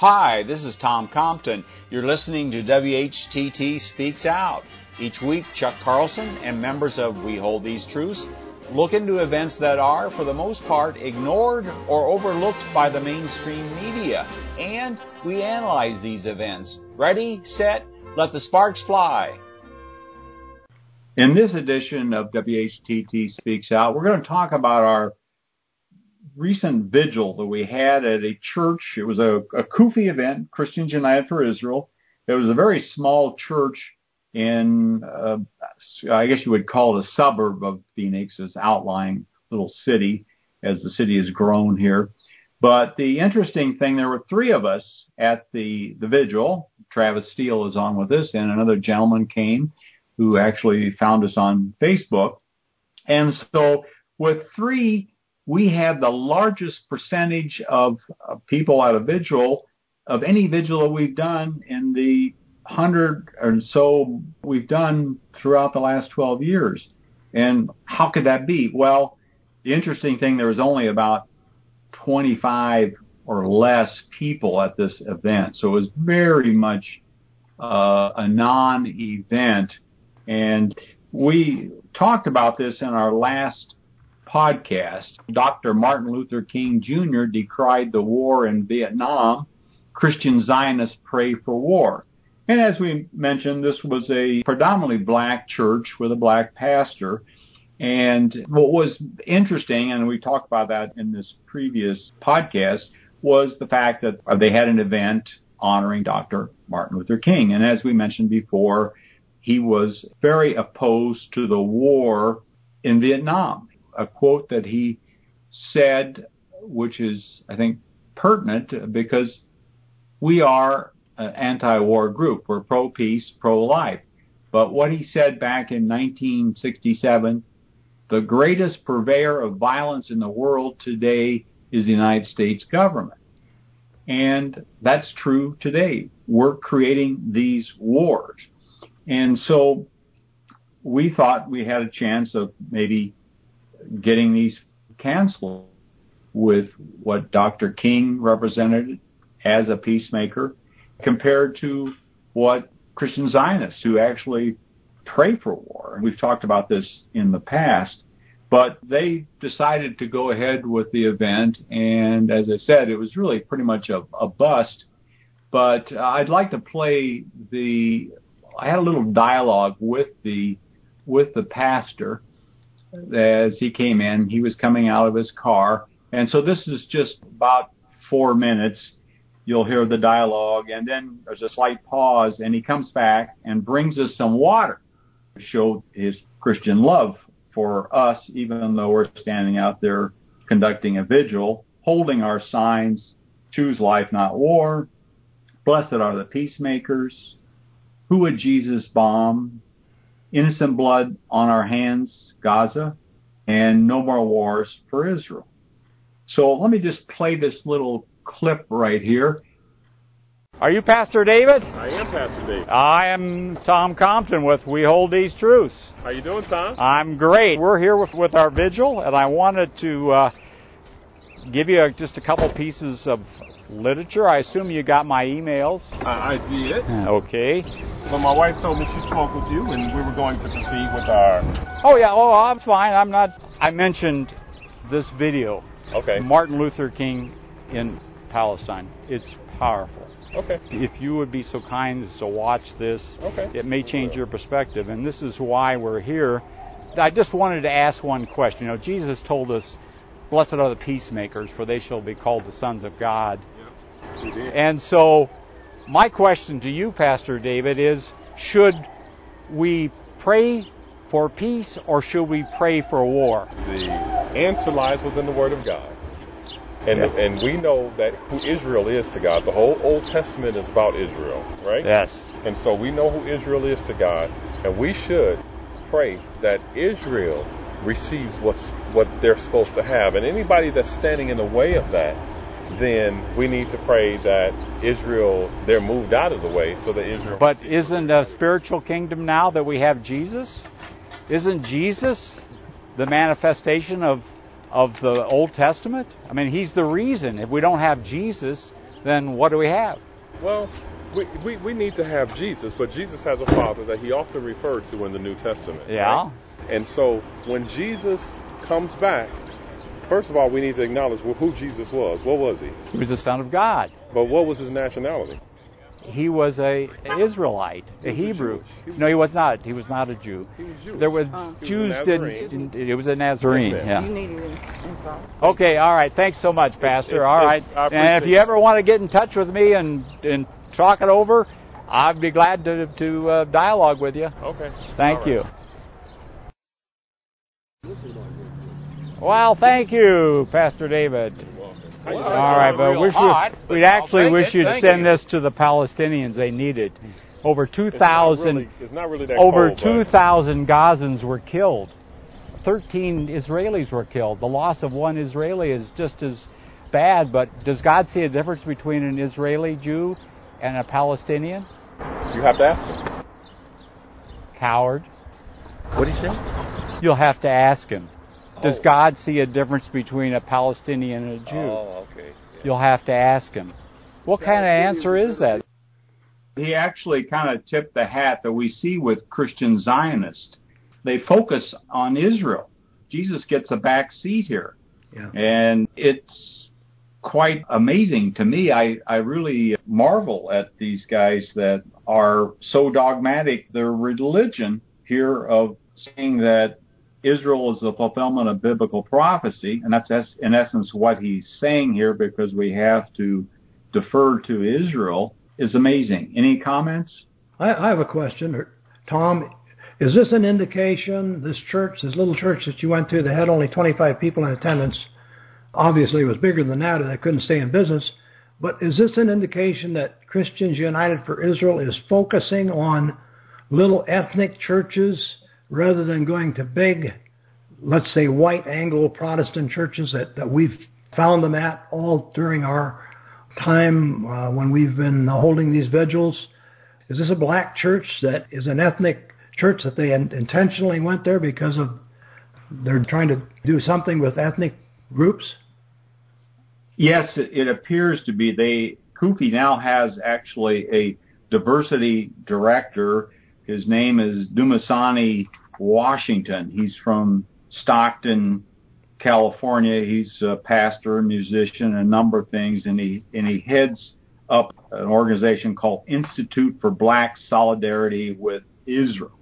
Hi, this is Tom Compton. You're listening to WHTT Speaks Out. Each week, Chuck Carlson and members of We Hold These Truths look into events that are, for the most part, ignored or overlooked by the mainstream media. And we analyze these events. Ready, set, let the sparks fly. In this edition of WHTT Speaks Out, we're going to talk about our recent vigil that we had at a church. It was a, a CUFI event, Christians United for Israel. It was a very small church in, uh, I guess you would call it a suburb of Phoenix, this outlying little city as the city has grown here. But the interesting thing, there were three of us at the, the vigil. Travis Steele is on with us and another gentleman came who actually found us on Facebook. And so with three, we had the largest percentage of people at a vigil of any vigil that we've done in the hundred or so we've done throughout the last 12 years. And how could that be? Well, the interesting thing, there was only about 25 or less people at this event. So it was very much uh, a non-event. And we talked about this in our last podcast. Dr. Martin Luther King Jr. decried the war in Vietnam. Christian Zionists pray for war. And as we mentioned, this was a predominantly black church with a black pastor. And what was interesting, and we talked about that in this previous podcast, was the fact that they had an event honoring Dr. Martin Luther King. And as we mentioned before, he was very opposed to the war in Vietnam. A quote that he said, which is, I think, pertinent because we are an anti-war group. We're pro-peace, pro-life. But what he said back in 1967, the greatest purveyor of violence in the world today is the United States government. And that's true today. We're creating these wars. And so we thought we had a chance of maybe getting these canceled with what Dr. King represented as a peacemaker compared to what Christian Zionists who actually pray for war. And we've talked about this in the past, but they decided to go ahead with the event. And as I said, it was really pretty much a, a bust. But I'd like to play the, I had a little dialogue with the, with the pastor as he came in. He was coming out of his car. And so this is just about four minutes you'll hear the dialogue, and then there's a slight pause, and he comes back and brings us some water to show his Christian love for us, even though we're standing out there conducting a vigil, holding our signs, choose life, not war, blessed are the peacemakers, who would Jesus bomb, innocent blood on our hands, Gaza, and no more wars for Israel. So let me just play this little clip right here. Are you Pastor David? I am Pastor David. I am Tom Compton with We Hold These Truths. How you doing, Tom? I'm great. We're here with, with our vigil, and I wanted to uh, give you a, just a couple pieces of literature. I assume you got my emails. I, I did. Ah, okay. Well, my wife told me she spoke with you, and we were going to proceed with our. Oh yeah. Oh, I'm fine. I'm not. I mentioned this video. Okay. Martin Luther King in Palestine. It's powerful. Okay. If you would be so kind as to watch this, okay. it may change your perspective. And this is why we're here. I just wanted to ask one question. You know, Jesus told us, Blessed are the peacemakers, for they shall be called the sons of God. Yep. And so, my question to you, Pastor David, is should we pray for peace or should we pray for war? The answer lies within the Word of God. And, yeah. and we know that who Israel is to God. The whole Old Testament is about Israel, right? Yes. And so we know who Israel is to God, and we should pray that Israel receives what's what they're supposed to have. And anybody that's standing in the way of that, then we need to pray that Israel they're moved out of the way so that Israel. But isn't a spiritual kingdom now that we have Jesus? Isn't Jesus the manifestation of of the Old Testament. I mean, he's the reason. If we don't have Jesus, then what do we have? Well, we, we, we need to have Jesus, but Jesus has a father that he often referred to in the New Testament. Yeah. right? And so when Jesus comes back, first of all, we need to acknowledge who Jesus was. What was he? He was the Son of God. But what was his nationality? He was a Israelite, a He was a Hebrew. Jewish. He no, he was not. He was not a Jew. He was Jewish. There was Oh. He was a Jews didn't. It was a Nazarene. Yes, yeah. You needed in- Okay, all right. Thanks so much, Pastor. it's- all right. it's- I And if you ever want to get in touch with me and and talk it over, I'd be glad to to uh, dialogue with you. Okay. Thank All you. Well, thank you, Pastor David. All right, but wish hot, we, but we'd actually wish you'd send you. this to the Palestinians. They need it. Over two It's not thousand really- really over 2,000 Gazans were killed. 13 Israelis were killed. The loss of one Israeli is just as bad, but does God see a difference between an Israeli Jew and a Palestinian? You have to ask him. Coward. What do you say? You'll have to ask him. Does Oh. God see a difference between a Palestinian and a Jew? Oh, okay. Yeah. You'll have to ask him. What kind of answer is that? he actually kind of tipped the hat that we see with Christian Zionists. They focus on Israel. Jesus gets a back seat here. Yeah. And it's quite amazing to me. I, I really marvel at these guys that are so dogmatic. Their religion here of saying that Israel is the fulfillment of biblical prophecy, and that's in essence what he's saying here because we have to defer to Israel, is amazing. Any comments? I, I have a question, Tom. Is this an indication, this church, this little church that you went to that had only 25 people in attendance, obviously it was bigger than that and they couldn't stay in business, but is this an indication that Christians United for Israel is focusing on little ethnic churches rather than going to big, let's say white Anglo Protestant churches that, that we've found them at all during our time uh, when we've been holding these vigils? Is this a black church that is an ethnic church that they intentionally went there because of they're trying to do something with ethnic groups? Yes, it, appears to be. They CUFI now has actually a diversity director. His name is Dumisani Washington. He's from Stockton, California. He's a pastor, musician, a number of things, and he and he heads up an organization called Institute for Black Solidarity with Israel.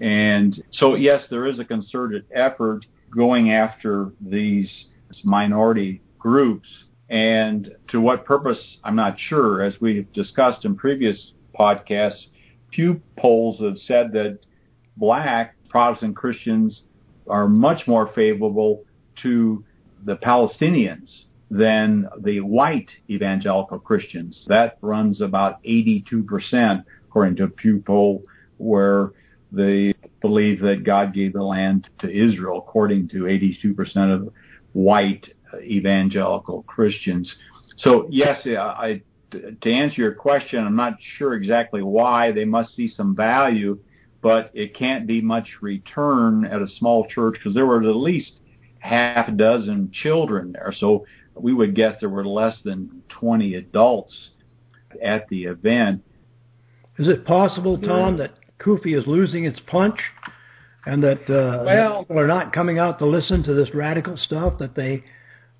And so, yes, there is a concerted effort going after these minority groups. And to what purpose, I'm not sure. As we've discussed in previous podcasts, Pew polls have said that black Protestant Christians are much more favorable to the Palestinians than the white evangelical Christians. That runs about 82%, according to a Pew poll, where they believe that God gave the land to Israel, according to 82% of white evangelical Christians. So yes, I, to answer your question, I'm not sure exactly why they must see some value, but it can't be much return at a small church because there were at least half a dozen children there. So we would guess there were less than 20 adults at the event. Is it possible, Tom, that CUFI is losing its punch and that uh, Well- people are not coming out to listen to this radical stuff that they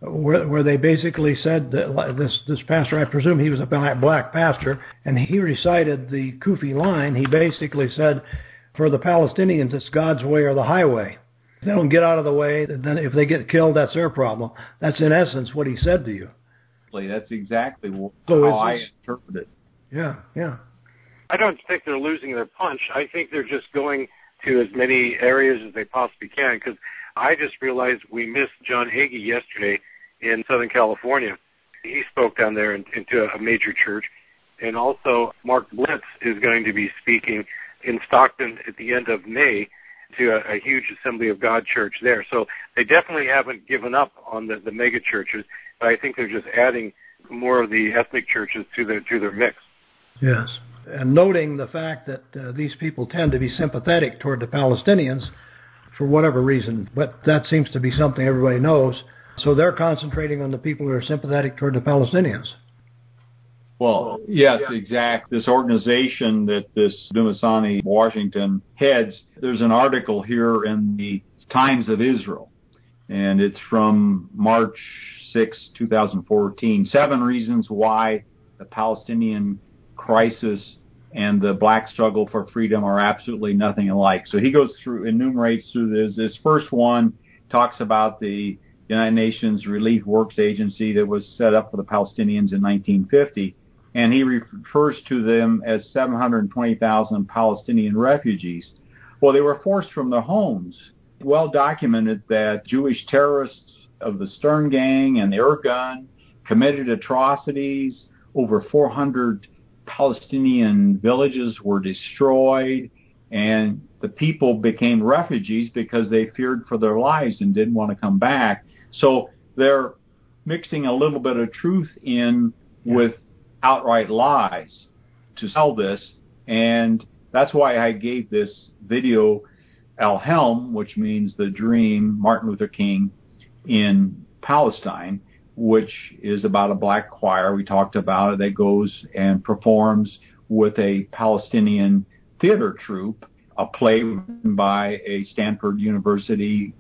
where, where they basically said that this this pastor, I presume he was a black, black pastor, and he recited the CUFI line. He basically said, "For the Palestinians, it's God's way or the highway. If they don't get out of the way, then if they get killed, that's their problem." That's in essence what he said to you. That's exactly how So is I this- interpret it. Yeah, yeah. I don't think they're losing their punch. I think they're just going to as many areas as they possibly can. Because I just realized we missed John Hagee yesterday in Southern California. He spoke down there in, into a major church, and also Mark Blitz is going to be speaking in Stockton at the end of May to a, a huge Assembly of God church there. So they definitely haven't given up on the, the mega churches, but I think they're just adding more of the ethnic churches to their to their mix. Yes. And noting the fact that uh, these people tend to be sympathetic toward the Palestinians for whatever reason, but that seems to be something everybody knows. So they're concentrating on the people who are sympathetic toward the Palestinians. Well, yes, exact. This organization that this Dumisani Washington heads, there's an article here in the Times of Israel, and it's from March 6, 2014. Seven reasons why the Palestinian crisis and the black struggle for freedom are absolutely nothing alike. So he goes through, enumerates through this. This first one talks about the United Nations Relief Works Agency that was set up for the Palestinians in 1950 and he refers to them as 720,000 Palestinian refugees. Well, they were forced from their homes. Well documented that Jewish terrorists of the Stern Gang and the Irgun committed atrocities. Over 400 Palestinian villages were destroyed, and the people became refugees because they feared for their lives and didn't want to come back. So they're mixing a little bit of truth in with outright lies to sell this. And that's why I gave this video Al Helm, which means the dream, Martin Luther King in Palestine, which is about a black choir. We talked about that goes and performs with a Palestinian theater troupe, a play by a Stanford University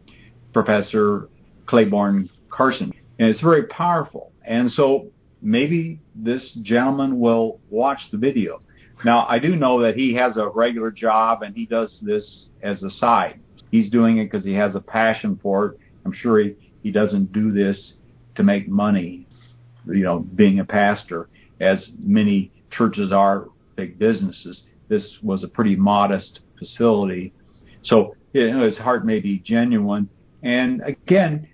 professor, Clayborne Carson. And it's very powerful. And so maybe this gentleman will watch the video. Now, I do know that he has a regular job and he does this as a side. He's doing it because he has a passion for it. I'm sure he, he doesn't do this to make money, you know, being a pastor, as many churches are big businesses. This was a pretty modest facility. So you know, his heart may be genuine. And again,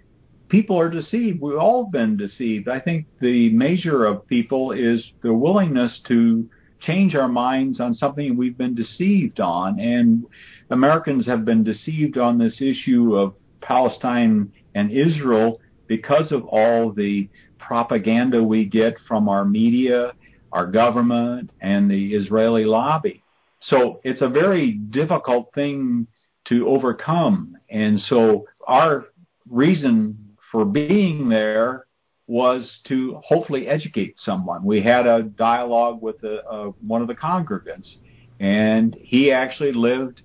people are deceived. We've all been deceived. I think the measure of people is the willingness to change our minds on something we've been deceived on. And Americans have been deceived on this issue of Palestine and Israel because of all the propaganda we get from our media, our government, and the Israeli lobby. So it's a very difficult thing to overcome. And so our reason for being there was to hopefully educate someone. We had a dialogue with a, one of the congregants, and he actually lived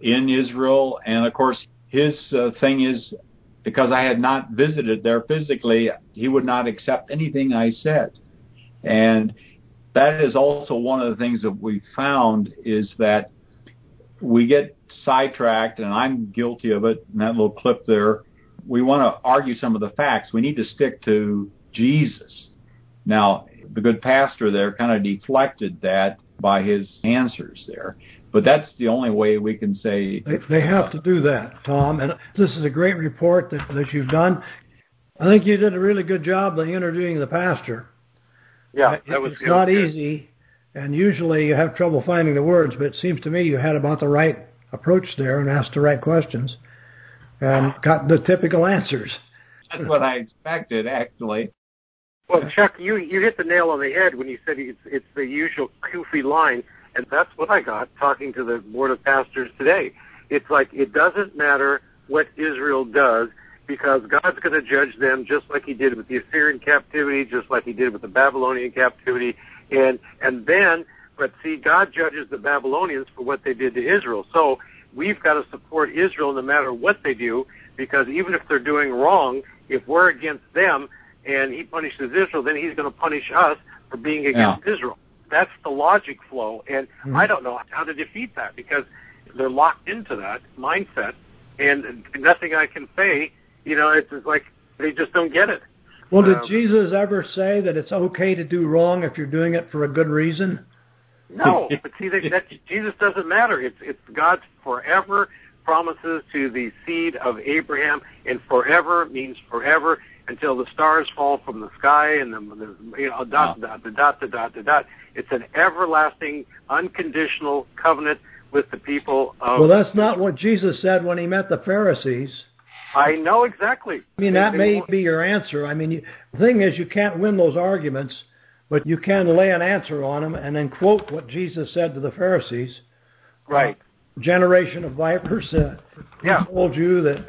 in Israel. And of course, his uh, thing is because I had not visited there physically, he would not accept anything I said. And that is also one of the things that we found is that we get sidetracked, and I'm guilty of it. In that little clip there, we want to argue some of the facts. We need to stick to Jesus. Now, the good pastor there kind of deflected that by his answers there. But that's the only way we can say. They, they have to do that, Tom. And this is a great report that, that you've done. I think you did a really good job of interviewing the pastor. Yeah, that was It's good. not easy, and usually you have trouble finding the words, but it seems to me you had about the right approach there and asked the right questions and got the typical answers. That's what I expected, actually. Well, Chuck, you you hit the nail on the head when you said it's it's the usual CUFI line, and that's what I got talking to the board of pastors today. It's like it doesn't matter what Israel does because God's going to judge them just like He did with the Assyrian captivity, just like He did with the Babylonian captivity, and and then, but see, God judges the Babylonians for what they did to Israel. So we've got to support Israel no matter what they do, because even if they're doing wrong, if we're against them and He punishes Israel, then He's going to punish us for being against Israel. That's the logic flow, and Mhm. I don't know how to defeat that because they're locked into that mindset, and nothing I can say, you know, it's just like they just don't get it. Well, did Um, Jesus ever say that it's okay to do wrong if you're doing it for a good reason? No, but see, that, that Jesus doesn't matter. It's it's God's forever promises to the seed of Abraham, and forever means forever until the stars fall from the sky and the, the you know dot dot dot dot dot dot dot. dot. It's an everlasting, unconditional covenant with the people of. Well, that's not what Jesus said when he met the Pharisees. I know exactly. I mean, that may be your answer. I mean, you, the thing is, you can't win those arguments, but you can lay an answer on them and then quote what Jesus said to the Pharisees. right. Generation of vipers. Uh, who Yeah. told you that?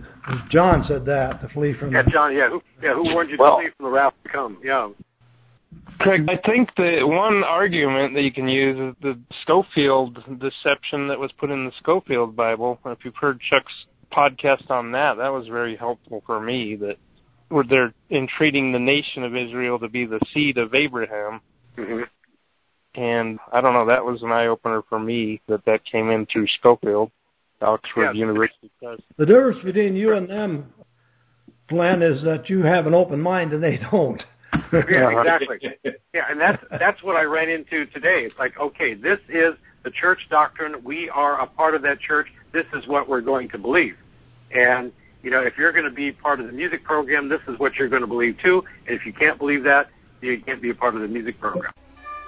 John said that to flee from. Yeah, John. Yeah, who yeah who warned you to flee from the wrath to come? Yeah. Craig, I think the one argument that you can use is the Scofield deception that was put in the Scofield Bible. If you've heard Chuck's podcast on that, that was very helpful for me. That where they're entreating the nation of Israel to be the seed of Abraham. Mm-hmm. And I don't know, that was an eye opener for me that that came in through Scofield, Oxford Yeah. University Press. The difference between you and them, Glenn, is that you have an open mind and they don't. Yeah, exactly. Yeah, and that's that's what I ran into today. It's like, okay, this is the church doctrine. We are a part of that church. This is what we're going to believe. And you know, if you're going to be part of the music program, this is what you're going to believe too. And if you can't believe that, you can't be a part of the music program.